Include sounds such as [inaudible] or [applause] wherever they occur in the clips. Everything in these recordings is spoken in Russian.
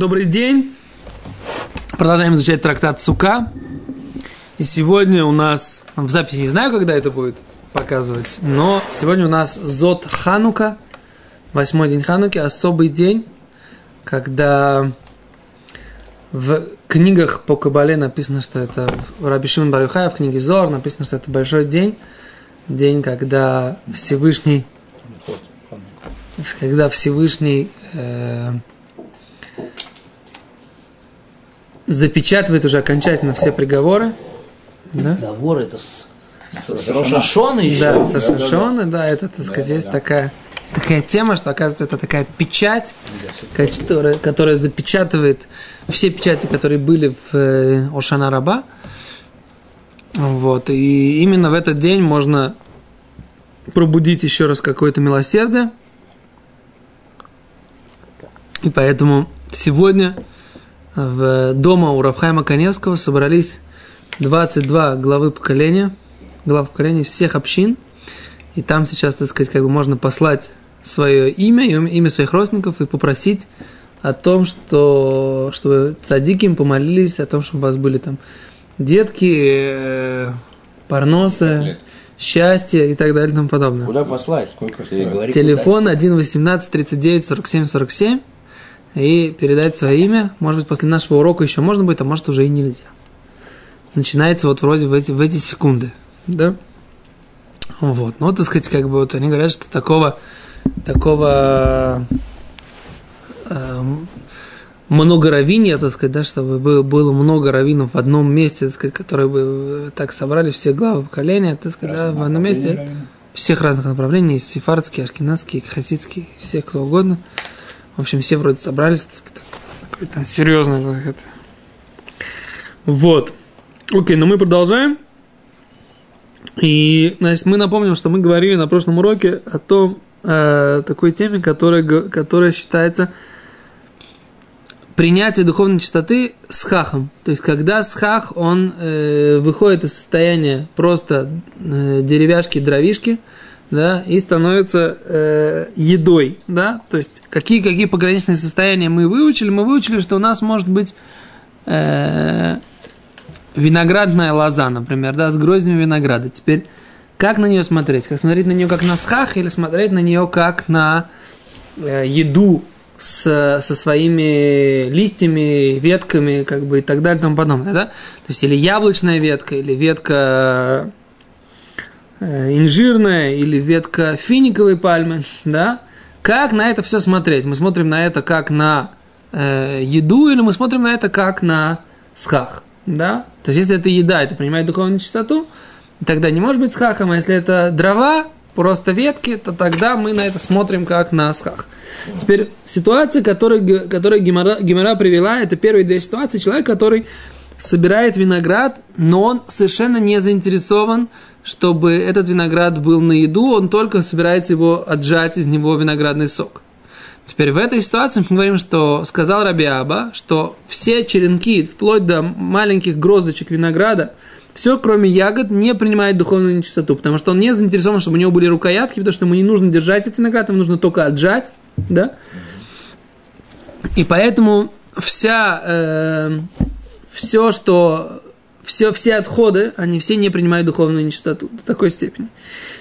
Добрый день. Продолжаем изучать трактат Сука. И сегодня у нас, в записи не знаю, когда это будет показывать, но сегодня у нас Зод Ханука, восьмой день Хануки, особый день, когда в книгах по Кабале написано, что это в Раби Шимон Барюхая, в книге Зор написано, что это большой день, день, когда Всевышний, когда Всевышний э, запечатывает уже окончательно все приговоры. Да? Договор это с, с, с Рошашона еще. Да, с Рошашона, да, это, так сказать, да, есть да. такая, такая тема, что, оказывается, это такая печать, которая, которая запечатывает все печати, которые были в э, Ошана Раба. Вот, и именно в этот день можно пробудить еще раз какое-то милосердие. И поэтому сегодня в дома у Рафхайма Каневского собрались 22 главы поколения, глав поколения всех общин. И там сейчас, так сказать, как бы можно послать свое имя, имя своих родственников и попросить о том, что, чтобы цадики им помолились, о том, чтобы у вас были там детки, э, парносы, счастье и так далее и тому подобное. Куда послать? Сколько Телефон 1 18 39 47 47 и передать свое имя. Может быть, после нашего урока еще можно будет, а может уже и нельзя. Начинается вот вроде в эти, в эти секунды, да? Вот, ну, так сказать, как бы вот они говорят, что такого, такого э, много равиния, так сказать, да, чтобы было много раввинов в одном месте, так сказать, которые бы так собрали все главы поколения, так сказать, да, в одном месте, раввин. всех разных направлений, сефардские, ашкенадские, хасидские, всех кто угодно – в общем, все вроде собрались, такой там серьезный это. Вот. Окей, но мы продолжаем. И, значит, мы напомним, что мы говорили на прошлом уроке о том, э, такой теме, которая, которая считается принятие духовной чистоты с хахом. То есть, когда схах, он э, выходит из состояния просто э, деревяшки, дровишки – да, и становится э, едой, да, то есть какие, какие пограничные состояния мы выучили, мы выучили, что у нас может быть э, виноградная лоза, например, да, с гроздями винограда. Теперь, как на нее смотреть? Как смотреть на нее как на схах или смотреть на нее как на э, еду с, со своими листьями, ветками, как бы и так далее и тому подобное, да? То есть, или яблочная ветка, или ветка инжирная или ветка финиковой пальмы, да, как на это все смотреть? Мы смотрим на это как на э, еду или мы смотрим на это как на схах, да? То есть, если это еда, это принимает духовную чистоту, тогда не может быть схахом, а если это дрова, просто ветки, то тогда мы на это смотрим как на схах. Теперь ситуация, которую, которую Гимара, Гимара привела, это первые две ситуации. Человек, который собирает виноград, но он совершенно не заинтересован чтобы этот виноград был на еду, он только собирается его отжать из него виноградный сок. Теперь в этой ситуации мы говорим, что сказал Рабиаба, что все черенки, вплоть до маленьких гроздочек винограда, все, кроме ягод, не принимает духовную нечистоту, потому что он не заинтересован, чтобы у него были рукоятки, потому что ему не нужно держать этот виноград, ему нужно только отжать, да? И поэтому вся, э, все, что все, все отходы, они все не принимают духовную нечистоту до такой степени.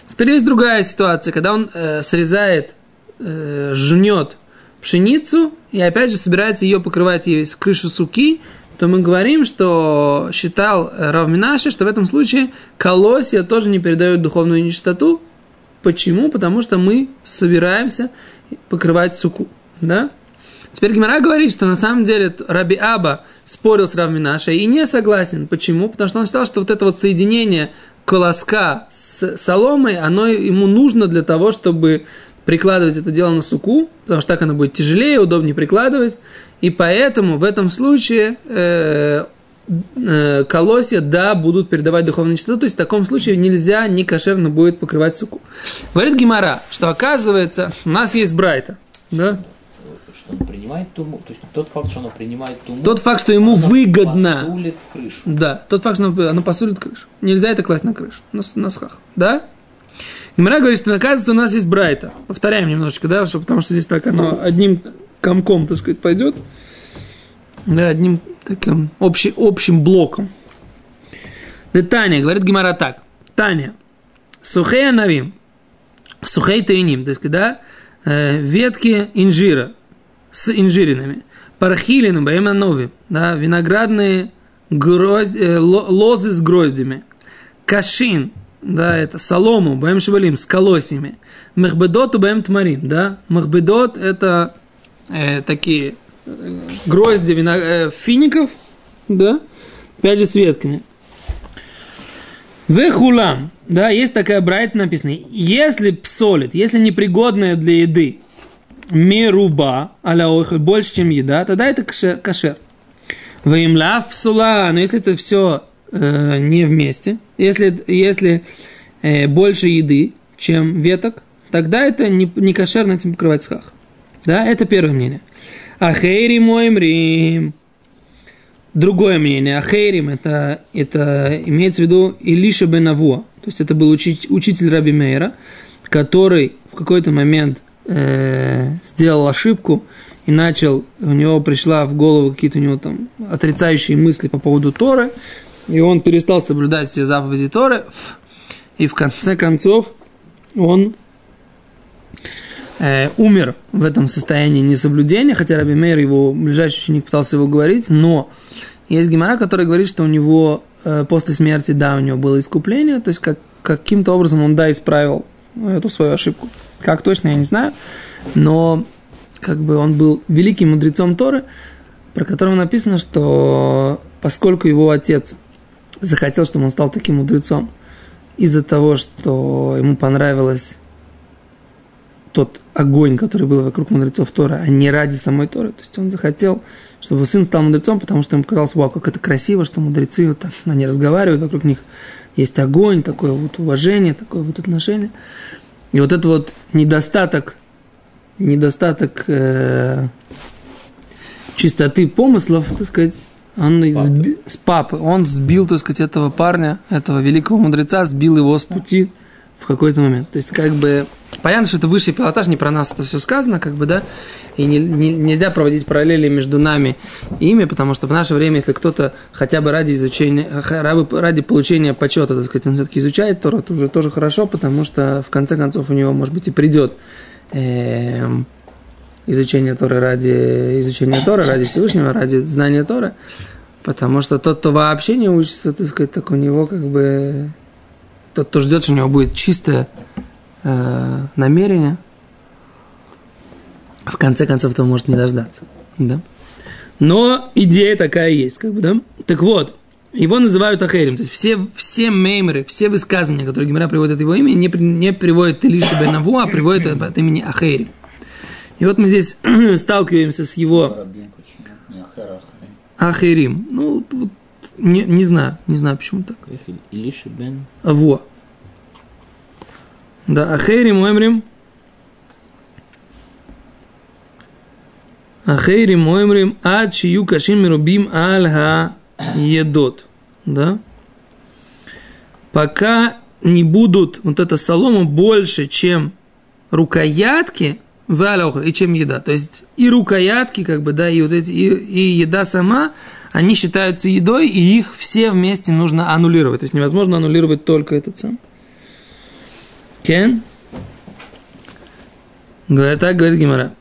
Теперь есть другая ситуация, когда он э, срезает, э, жнет пшеницу и опять же собирается ее покрывать ей с крышу суки, то мы говорим, что считал Равминаши, что в этом случае колосья тоже не передают духовную нечистоту. Почему? Потому что мы собираемся покрывать суку. Да? Теперь Гимара говорит, что на самом деле Раби Аба спорил с Равминашей и не согласен. Почему? Потому что он считал, что вот это вот соединение колоска с соломой, оно ему нужно для того, чтобы прикладывать это дело на суку, потому что так оно будет тяжелее, удобнее прикладывать. И поэтому в этом случае э, э, колосья, да, будут передавать духовную чистоту, то есть в таком случае нельзя, не кошерно будет покрывать суку. Говорит Гимара, что оказывается, у нас есть брайта, да, что он принимает туму, то есть тот факт, что он принимает туму, тот факт, что ему выгодно, посулит крышу. Да, тот факт, что оно, оно посулит крышу. Нельзя это класть на крышу, на, на схах, да? Гимара говорит, что оказывается у нас есть брайта. Повторяем немножечко, да, что, потому что здесь так оно одним комком, так сказать, пойдет. Да, одним таким общий, общим блоком. Да Таня, говорит Гимара так. Таня, сухей навим, сухей таиним, то есть когда э, ветки инжира с инжиринами, пархилину, баема нови, да, виноградные грозд, э, лозы с гроздями, кашин, да, это солому, баем шевалим, с колосьями, махбедот баем тмарим, да, махбедот это э, такие э, грозди вина, э, фиников, да, опять же с ветками. Вехулам, да, есть такая брайт написано, если псолит, если непригодная для еды, меруба, аля больше, чем еда, тогда это кашер. Ваимлав псула, но если это все э, не вместе, если, если э, больше еды, чем веток, тогда это не, не кошерно этим покрывать схах. Да, это первое мнение. Ахейри моим рим. Другое мнение. Ахейрим это, это имеется в виду Илиша Бенавуа. То есть это был учить, учитель Раби Мейра, который в какой-то момент э, сделал ошибку и начал, у него пришла в голову какие-то у него там отрицающие мысли по поводу Торы, и он перестал соблюдать все заповеди Торы, и в конце концов он э, умер в этом состоянии несоблюдения, хотя Раби Мейр, его ближайший ученик, пытался его говорить, но есть гемора, который говорит, что у него э, после смерти, да, у него было искупление, то есть как, каким-то образом он, да, исправил эту свою ошибку. Как точно, я не знаю, но как бы он был великим мудрецом Торы, про которого написано, что поскольку его отец захотел, чтобы он стал таким мудрецом, из-за того, что ему понравилось тот огонь, который был вокруг мудрецов Тора, а не ради самой Торы. То есть он захотел, чтобы сын стал мудрецом, потому что ему показалось, вау, как это красиво, что мудрецы, вот, там, они разговаривают, вокруг них есть огонь, такое вот уважение, такое вот отношение. И вот это вот недостаток, недостаток э, чистоты помыслов, так сказать, он папы. Сби, с папы, он сбил, так сказать, этого парня, этого великого мудреца, сбил его с пути в какой-то момент. То есть, как бы, понятно, что это высший пилотаж, не про нас это все сказано, как бы, да, и не, не, нельзя проводить параллели между нами и ими, потому что в наше время, если кто-то хотя бы ради изучения, ради, получения почета, так сказать, он все-таки изучает Тору, это уже тоже хорошо, потому что, в конце концов, у него, может быть, и придет э, изучение Торы ради изучения Торы, ради Всевышнего, ради знания Торы, потому что тот, кто вообще не учится, так сказать, так у него как бы тот, кто ждет, что у него будет чистое э, намерение, в конце концов этого может не дождаться. Да? Но идея такая есть, как бы, да? Так вот, его называют Ахерим. То есть все, все меймеры, все высказывания, которые Гимара приводит от его имени, не, не приводят Илиша Бенаву, а приводят от имени Ахерим. И вот мы здесь [clears throat] сталкиваемся с его Ахерим. Ну, вот, не, не знаю, не знаю, почему так. Илиша Бен. Во. Да, Ахерим Эмрим. Ахейрим Эмрим ад чию кашим рубим аль ха едот. Да? Пока не будут вот эта солома больше, чем рукоятки, и чем еда. То есть и рукоятки, как бы, да, и вот эти, и, и еда сама, они считаются едой, и их все вместе нужно аннулировать. То есть невозможно аннулировать только этот сам. Кен? Говорит, так говорит Гимара.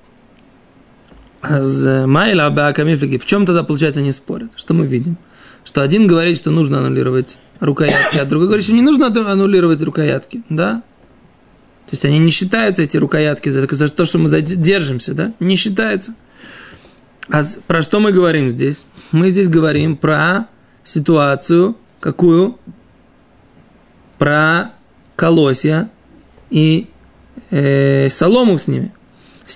Майла В чем тогда, получается, они спорят? Что мы видим? Что один говорит, что нужно аннулировать рукоятки, а другой говорит, что не нужно аннулировать рукоятки, да? То есть они не считаются, эти рукоятки, за, то, что мы держимся, да? Не считается. А про что мы говорим здесь? Мы здесь говорим про ситуацию, какую? Про колосья и э, солому с ними.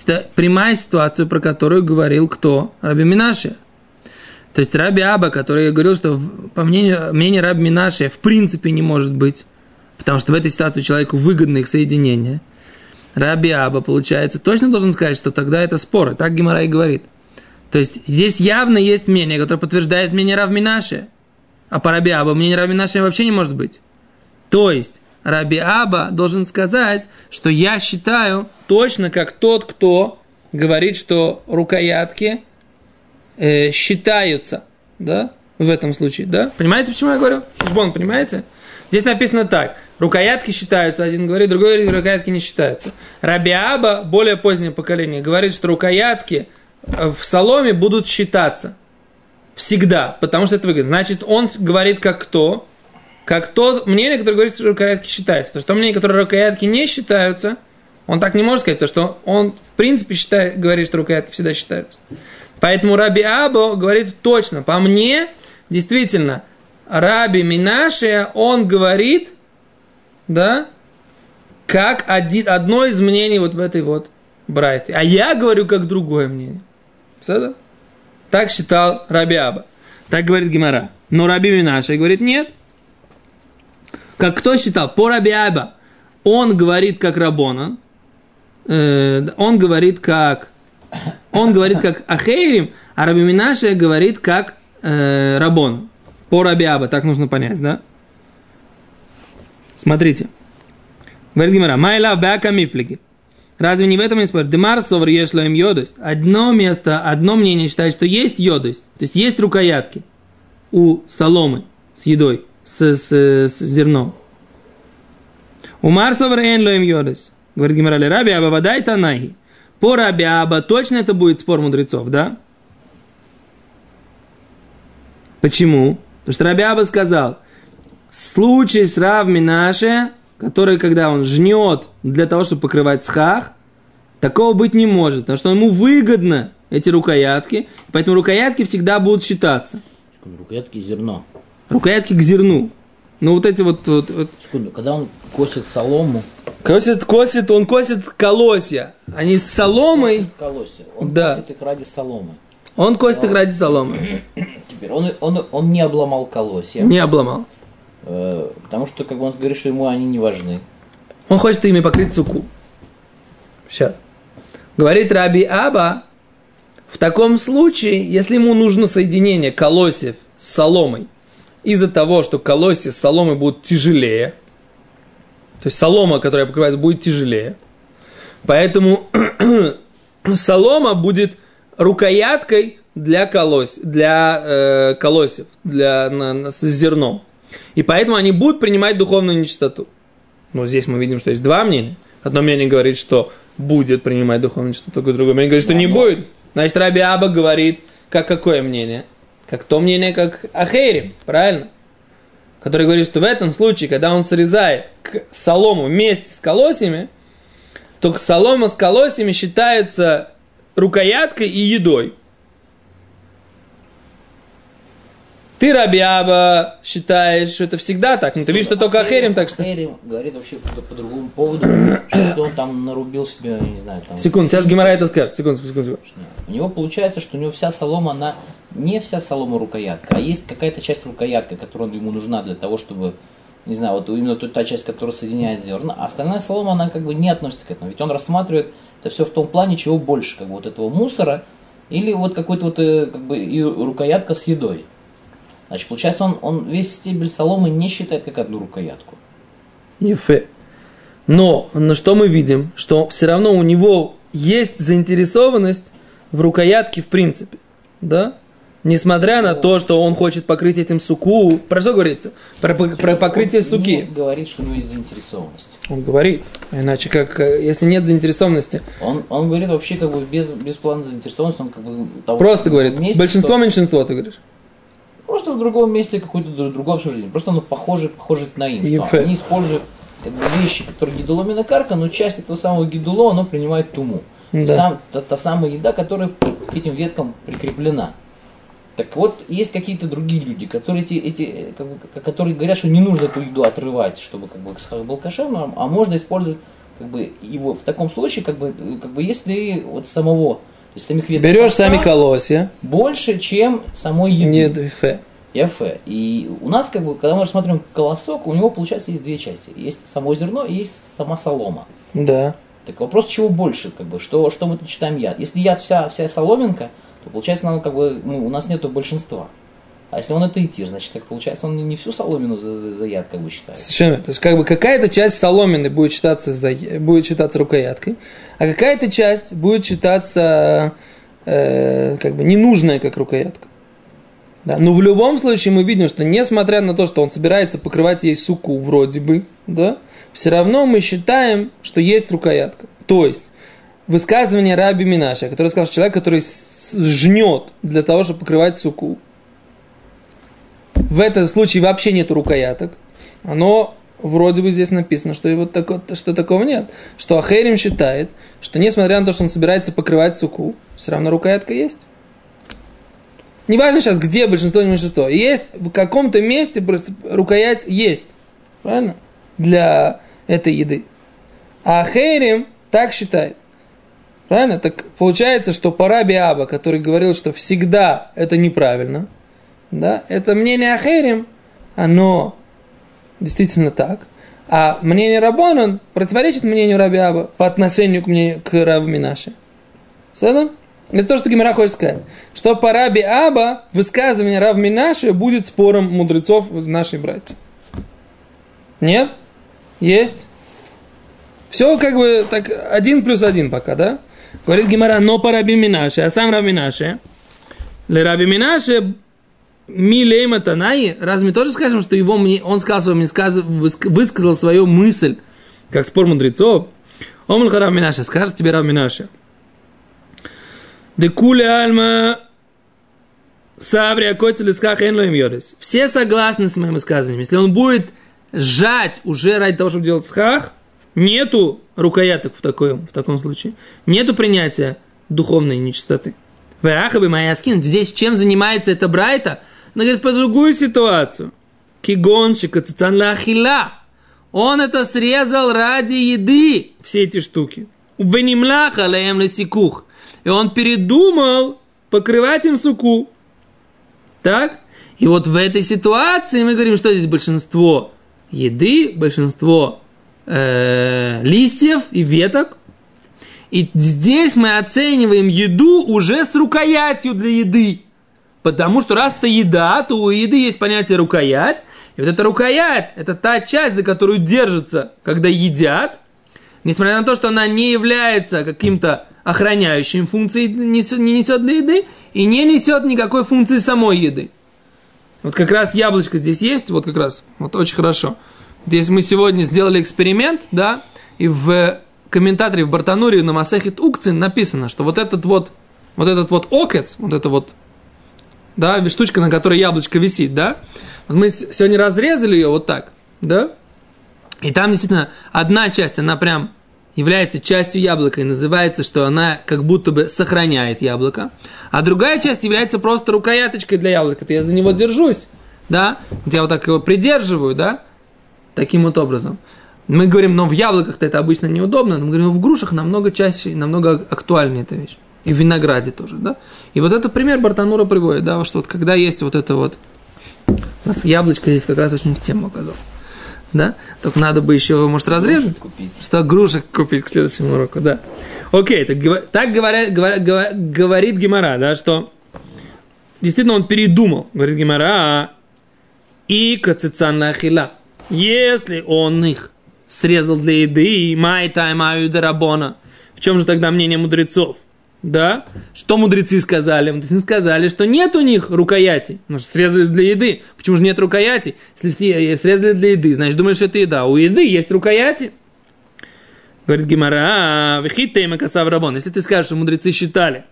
Это прямая ситуация, про которую говорил кто? Раби Минаше. То есть Раби Аба, который говорил, что по мнению, мнению Раби Минаше в принципе не может быть потому что в этой ситуации человеку выгодно их соединение, Раби Аба, получается, точно должен сказать, что тогда это спор. Так Гимара и говорит. То есть здесь явно есть мнение, которое подтверждает мнение Равминаши. А по Раби Аба мнение Равминаши вообще не может быть. То есть Раби Аба должен сказать, что я считаю точно как тот, кто говорит, что рукоятки э, считаются, да, в этом случае, да? Понимаете, почему я говорю? Хижбон, понимаете? Здесь написано так. Рукоятки считаются, один говорит, другой говорит, рукоятки не считаются. Рабиаба, более позднее поколение, говорит, что рукоятки э, в соломе будут считаться. Всегда, потому что это выгодно. Значит, он говорит как кто? Как то мнение, которое говорит, что рукоятки считаются. То, что мнение, которое рукоятки не считаются, он так не может сказать, то, что он в принципе считает, говорит, что рукоятки всегда считаются. Поэтому Раби Або говорит точно, по мне, действительно, Раби Минашия, он говорит, да, как один, одно из мнений вот в этой вот брайте. А я говорю как другое мнение. Все Так считал Раби Аба. Так говорит Гимара. Но Раби Минашия говорит нет. Как кто считал? По Раби Аба. Он говорит как Рабона. Э, он говорит как он говорит как Ахейрим, а Раби Минаше говорит как э, Рабон. По Раби Аба, так нужно понять, да? Смотрите. Говорит Гимара, майла бяка мифлиги. Разве не в этом есть спор? Демар совр ешло им йодость. Одно место, одно мнение считает, что есть йодость. То есть есть рукоятки у соломы с едой, с, с, с зерном. У Марсовр эн лоем йодость. Говорит Гимара, раби аба водай танайhi. По Раби Аба точно это будет спор мудрецов, да? Почему? Потому что Раби Аба сказал, случай с Рав Минаше, который, когда он жнет для того, чтобы покрывать схах, такого быть не может, потому что ему выгодно эти рукоятки, поэтому рукоятки всегда будут считаться. Рукоятки зерно. Рукоятки к зерну. Ну вот эти вот... вот, вот. Секунду, когда он косит солому, Косит, косит, он косит колосья. Они с соломой. колосья. Он Да. косит их ради соломы. Он косит их ради соломы. [coughs] Теперь он, он, он не обломал колосья, Не обломал. э, потому что, как он говорит, что ему они не важны. Он хочет ими покрыть суку. Сейчас. Говорит Раби Аба, в таком случае, если ему нужно соединение колосьев с соломой, из-за того, что колосья с соломой будут тяжелее, то есть солома, которая покрывается, будет тяжелее, поэтому [clears throat] солома будет рукояткой для колось, для э, колосьев, для, на- на- с зерном. И поэтому они будут принимать духовную нечистоту. Но здесь мы видим, что есть два мнения. Одно мнение говорит, что будет принимать духовную чистоту, другое мнение говорит, что Да, не будет. Значит, Раби Аба говорит, как какое мнение? Как то мнение, как Ахейрим, правильно? Который говорит, что в этом случае, когда он срезает к солому вместе с колосьями, то солома с колосьями считается рукояткой и едой. Ты, Рабиаба, считаешь, что это всегда так. Ну, ты видишь, что только Ахерим так что... Ахерим говорит вообще что по другому поводу, что он там нарубил себе, не знаю, там... Секунду, сейчас Гимара это скажет. Секунду, секунду, секунду. У него получается, что у него вся солома, она не вся солома рукоятка, а есть какая-то часть рукоятка, которая ему нужна для того, чтобы, не знаю, вот именно та- часть, которая соединяет зерна, а остальная солома, она как бы не относится к этому. Ведь он рассматривает это все в том плане, чего больше, как бы вот этого мусора, или вот какой-то вот э, как бы и рукоятка с едой. Значит, получается, он, он весь стебель соломы не считает как одну рукоятку. Ефе. Но, но что мы видим? Что все равно у него есть заинтересованность в рукоятке в принципе. Да? Несмотря на то, что он хочет покрыть этим суку. Про что говорится? Про, про покрытие Он суки. не говорит, что у него есть заинтересованность. Он говорит. Иначе как, э, если нет заинтересованности. Он, он говорит вообще как бы без, без плана заинтересованности, он как бы... того- Просто говорит. месте, Большинство, что- меньшинство, ты говоришь. Просто в другом месте какое-то дру- другое обсуждение. Просто оно похоже, похоже на им. Что Ефе. они используют вещи, которые гидуло минокарка, но часть этого самого гидуло, оно принимает туму. Да. Сам, та, та самая еда, которая к этим веткам прикреплена. Так вот, есть какие-то другие люди, которые, эти, эти, как бы, которые говорят, что не нужно эту еду отрывать, чтобы как бы, сахар был кошерным, а можно использовать как бы, его в таком случае, как бы, э, как бы если вот самого, из самих веток Берешь сами колосья. больше, чем самой еды. Нет, ефе. Яфе. И у нас, как бы, когда мы рассматриваем колосок, у него, получается, есть две части. Есть само зерно и есть сама солома. Да. Так вопрос, чего больше, как бы, что, что мы тут считаем яд? Если яд вся, вся соломинка, то получается, нам, как бы, ну, у нас нету большинства. А если он это и тир, значит, так получается, он не всю соломину за, за, за яд, как бы, считает. Совершенно. То есть, как бы какая-то часть соломины будет считаться, за, будет считаться рукояткой, а какая-то часть будет считаться э, как бы ненужная, как рукоятка. Да, но в любом случае мы видим, что несмотря на то, что он собирается покрывать ей суку вроде бы, да, все равно мы считаем, что есть рукоятка. То есть, высказывание Раби Минаша, который сказал, что человек, который жнет для того, чтобы покрывать суку, в этом случае вообще нет рукояток, оно вроде бы здесь написано, что, его тако, что такого нет. Что Ахерим считает, что несмотря на то, что он собирается покрывать суку, все равно рукоятка есть. Неважно сейчас, где большинство и меньшинство. Есть в каком-то месте просто рукоять есть. Правильно? Для этой еды. А Хейрим так считает. Правильно? Так получается, что Параби Аба, который говорил, что всегда это неправильно, да, это мнение Ахерим, оно действительно так. А мнение Рабонан противоречит мнению Раби Аба по отношению к, мнению, к Рабу Минаше. Все это то, что Гимара хочет сказать. Что по Раби Аба высказывание Рав Минаши будет спором мудрецов нашей братья. Нет? Есть? Все как бы так один плюс один пока, да? Говорит Гимара, но по Раби Минаше, а сам Раби Минаше, Ле Раби Минаше Милейма Танаи, разве мы тоже скажем, что его, он сказал свою, высказал свою мысль, как спор мудрецов? Омл Рав Минаше, скажет тебе Рав Минаше – Декуле альма саври акоцель исках энлоем йодес. Все согласны с моим высказыванием. Если он будет сжать уже ради того, чтобы делать схах, нету рукояток в таком, в таком случае. Нету принятия духовной нечистоты. Вахабы моя скин. Здесь чем занимается эта брайта? Она говорит по другую ситуацию. Кигонщик, цицан лахила. Он это срезал ради еды, все эти штуки. Венимлаха лаем лесикух и он передумал покрывать им суку. Так? И вот в этой ситуации мы говорим, что здесь большинство еды, большинство э, листьев и веток. И здесь мы оцениваем еду уже с рукоятью для еды. Потому что раз это еда, то у еды есть понятие рукоять. И вот эта рукоять, это та часть, за которую держится, когда едят. Несмотря на то, что она не является каким-то охраняющим функции не несет для еды и не несет никакой функции самой еды. Вот как раз яблочко здесь есть, вот как раз, вот очень хорошо. Здесь мы сегодня сделали эксперимент, да, и в комментаторе в Бартануре на Масахит Укцин написано, что вот этот вот, вот этот вот окец, вот это вот, да, штучка, на которой яблочко висит, да, вот мы сегодня разрезали ее вот так, да, и там действительно одна часть, она прям является частью яблока и называется, что она как будто бы сохраняет яблоко, а другая часть является просто рукояточкой для яблока, то я за него держусь, да, вот я вот так его придерживаю, да, таким вот образом. Мы говорим, но в яблоках-то это обычно неудобно, но мы говорим, в грушах намного чаще, намного актуальнее эта вещь. И в винограде тоже, да. И вот это пример Бартанура приводит, да, что вот когда есть вот это вот, у нас яблочко здесь как раз очень в тему оказалось да? Только надо бы еще, может, разрезать, купить. что грушек купить к следующему уроку, да. Окей, так, так говоря, говоря, говорит Гемора, да, что действительно он передумал, говорит Гемора, и кацицан ахила. Если он их срезал для еды, май таймаю дарабона, в чем же тогда мнение мудрецов? Да? Что мудрецы сказали? Мудрецы сказали, что нет у них рукояти. Ну, что срезали для еды. Почему же нет рукояти? Если срезали для еды, значит, думаешь, что это еда. У еды есть рукояти. Говорит Гимара, вихитейма касав рабон. Если ты скажешь, что мудрецы считали,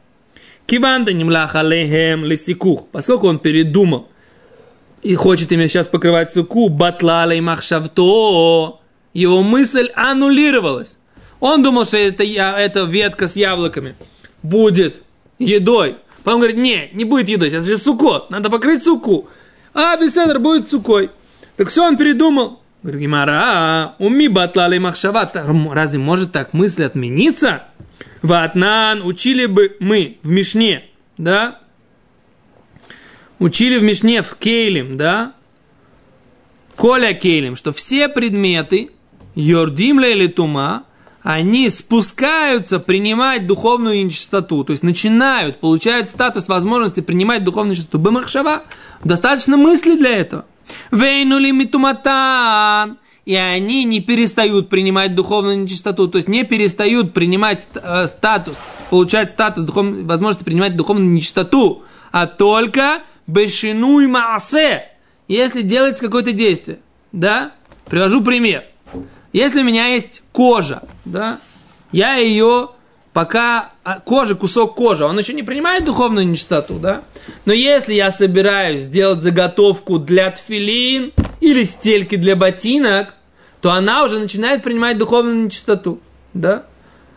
киванда немлах алейхем лисикух, поскольку он передумал и хочет ими сейчас покрывать суку, батлалей махшавто, его мысль аннулировалась. Он думал, что это, это ветка с яблоками – будет едой. Потом говорит, не, не будет едой, сейчас же сукот, надо покрыть суку. А беседр будет сукой. Так все он передумал. Говорит, Гимара, уми батлали махшават. Разве может так мысль отмениться? Ватнан, учили бы мы в Мишне, да? Учили в Мишне в Кейлем, да? Коля Кейлем, что все предметы, Йордим или Тума, они спускаются принимать духовную нечистоту, то есть начинают, получают статус возможности принимать духовную нечистоту. Бемахшава. Достаточно мысли для этого. Вейнули митуматан. и они не перестают принимать духовную нечистоту, то есть не перестают принимать э, статус, получать статус, духовной, возможности принимать духовную нечистоту, а только бешину и маасе, если делается какое-то действие. Да? Привожу пример. Если у меня есть кожа, да, я ее пока а, кожа, кусок кожи, он еще не принимает духовную нечистоту, да? Но если я собираюсь сделать заготовку для тфилин или стельки для ботинок, то она уже начинает принимать духовную нечистоту, да?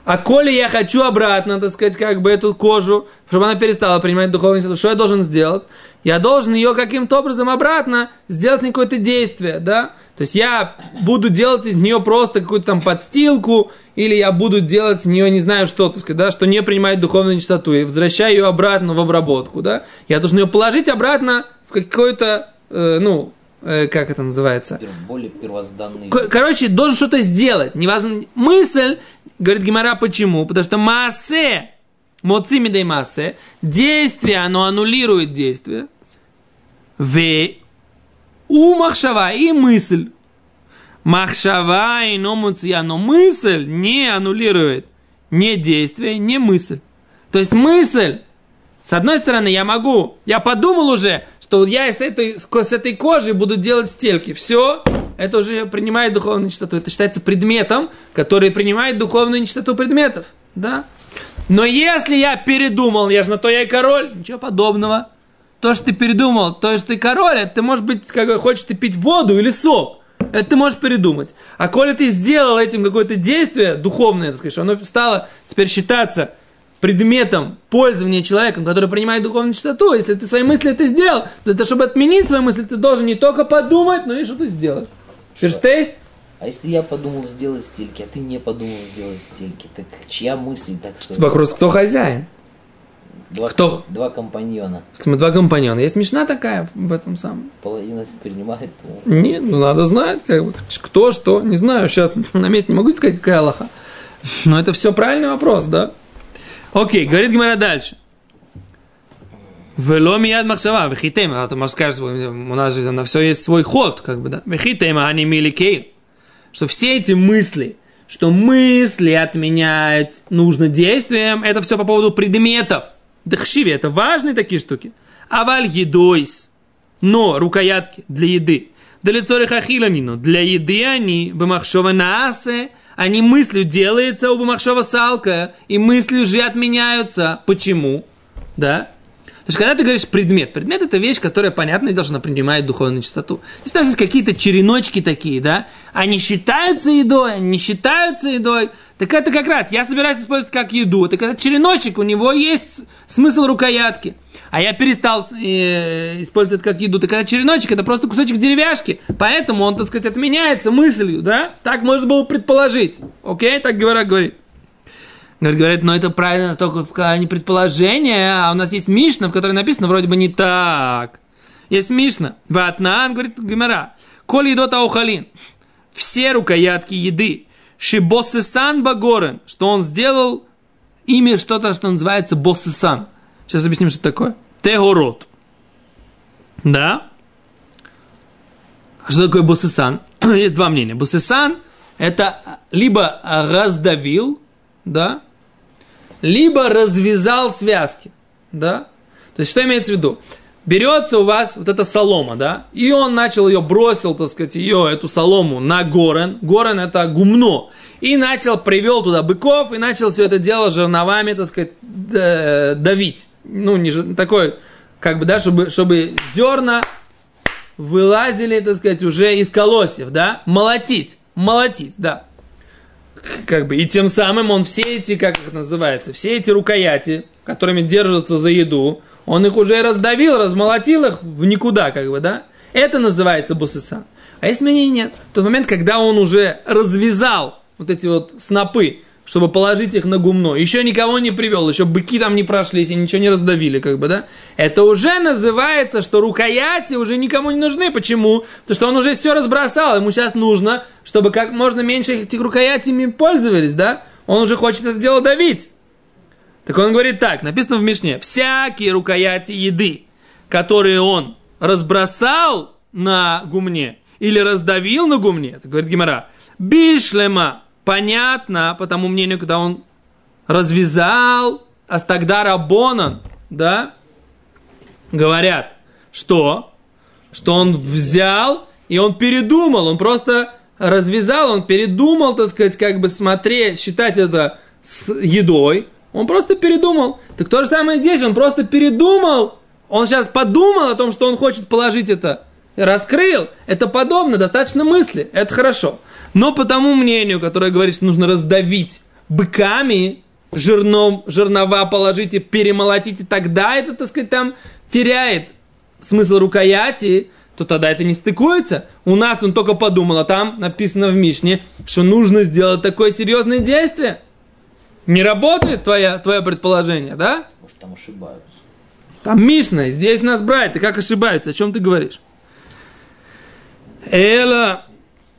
А коли я хочу обратно, так сказать, как бы эту кожу, чтобы она перестала принимать духовную нечистоту, что я должен сделать? Я должен ее каким-то образом обратно сделать какое-то действие, да? То есть я буду делать из нее просто какую-то там подстилку, или я буду делать с нее не знаю что, так сказать, да, что не принимает духовную нечистоту, и возвращаю ее обратно в обработку, да, я должен ее положить обратно в какой-то, э, ну, э, как это называется? Более первозданный. Короче, должен что-то сделать. Невозможно. Мысль, говорит Гимара, почему? Потому что массе, моцими дай массе, действие, оно аннулирует действие. В у махшава и мысль. Махшава и номуция, но мысль не аннулирует не действие, не мысль. То есть мысль, с одной стороны, я могу, я подумал уже, что я с этой, с этой кожи буду делать стельки. Все, это уже принимает духовную нечистоту. Это считается предметом, который принимает духовную нечистоту предметов. Да? Но если я передумал, я же на то я и король, ничего подобного. То, что ты передумал, то, что ты король, это ты, может быть, как хочешь ты пить воду или сок. Это ты можешь передумать. А коли ты сделал этим какое-то действие духовное, так сказать, оно стало теперь считаться предметом пользования человеком, который принимает духовную чистоту, если ты свои мысли это сделал, то это, чтобы отменить свои мысли, ты должен не только подумать, но и что-то сделать. Ферштейст? А если я подумал сделать стельки, а ты не подумал сделать стельки, так чья мысль, так сказать? Вопрос, кто хозяин? Два, Кто? Два компаньона. Если мы два компаньона. Есть смешна такая в этом самом. Половина принимает. То... Нет, ну надо знать, как бы, кто что, не знаю. Сейчас на месте не могу сказать, какая Аллаха. Но это все правильный вопрос, да? Окей, говорит Гимара дальше. Вело мияд махшава, вехитем, а ты можешь сказать, у нас же на все есть свой ход, как бы, да. Вехитем, а не миликей. Что все эти мысли, что мысли отменяют нужно действием, это все по поводу предметов. Дахшиви, это важные такие штуки. Аваль едойс. Но рукоятки для еды. Для хахиланину. Для еды они бамахшова наасе. Они мыслью делается у бамахшова салка. И мыслью же отменяются. Почему? Да? То есть, когда ты говоришь предмет, предмет это вещь, которая, что она принимает духовную чистоту. То есть, у нас есть какие-то череночки такие, да, они считаются едой, они не считаются едой. Так это как раз, я собираюсь использовать как еду. Так этот череночек, у него есть смысл рукоятки. А я перестал э, использовать как еду. Так этот череночек, это просто кусочек деревяшки. Поэтому он, так сказать, отменяется мыслью, да? Так можно было предположить. Окей? Так говорят, говорит. Говорит, но это правильно только в не предположение, а у нас есть Мишна, в которой написано вроде бы не так. Есть Мишна. Ватнан, говорит Гимара. Коли едот аухалин. Все рукоятки еды. Шибосесан багорен. Что он сделал имя что-то, что называется босесан. Сейчас объясним, что это такое. Тегород. Да? А что такое босесан? [clears throat] Есть два мнения. Босесан это либо раздавил, да, либо развязал связки, да. То есть, что имеется в виду? Берется у вас вот эта солома, да, и он начал ее, бросил, так сказать, ее, эту солому на горен. Горен это гумно. И начал, привел туда быков, и начал все это дело жерновами, так сказать, давить. Ну, не такой, как бы, да, чтобы, чтобы зерна вылазили, так сказать, уже из колосьев, да, молотить, молотить, да как бы, и тем самым он все эти, как их называется, все эти рукояти, которыми держатся за еду, он их уже раздавил, размолотил их в никуда, как бы, да? Это называется бусысан. А если мнений нет, в тот момент, когда он уже развязал вот эти вот снопы, чтобы положить их на гумно. Еще никого не привел, еще быки там не прошлись и ничего не раздавили, как бы, да? Это уже называется, что рукояти уже никому не нужны. Почему? Потому что он уже все разбросал, ему сейчас нужно, чтобы как можно меньше этих рукоятями пользовались, да? Он уже хочет это дело давить. Так он говорит так, написано в Мишне, всякие рукояти еды, которые он разбросал на гумне, или раздавил на гумне, это говорит Гимара, бишлема, понятно, по тому мнению, когда он развязал, а тогда Рабонан, да, говорят, что? Что он взял и он передумал, он просто развязал, он передумал, так сказать, как бы смотреть, считать это с едой, он просто передумал. Так то же самое здесь, он просто передумал, он сейчас подумал о том, что он хочет положить это, раскрыл, это подобно, достаточно мысли, это хорошо. Но по тому мнению, которое говорит, что нужно раздавить быками, жирном, жернова положить и перемолотить, и тогда это, так сказать, там теряет смысл рукояти, то тогда это не стыкуется. У нас он только подумал, а там написано в Мишне, что нужно сделать такое серьезное действие. Не работает твоя, твое предположение, да? Может, там ошибаются. Там Мишна, здесь нас брать, ты как ошибаются, о чем ты говоришь? Эла,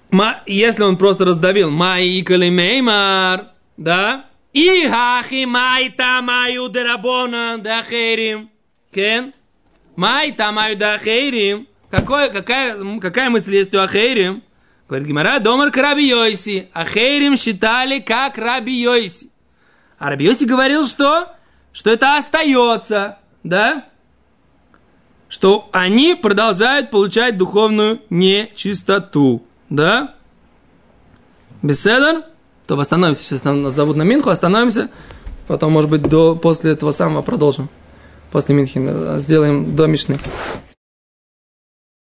ма, если он просто раздавил, май меймар, да? И хахи май тамаю дерабона дахерим, кен? Май тамаю дахерим, какое, какая, какая мысль есть у Ахейрим? Говорит Гимара, Домар к Раби Йойси. Ахейрим считали как Раби Йойси. А Раби Йойси говорил, что? Что это остается, да? Что они продолжают получать духовную нечистоту, да? Беседер? То остановимся, сейчас нас зовут на Минху, остановимся. Потом, может быть, до, после этого самого продолжим. После Минхи сделаем до Мишны.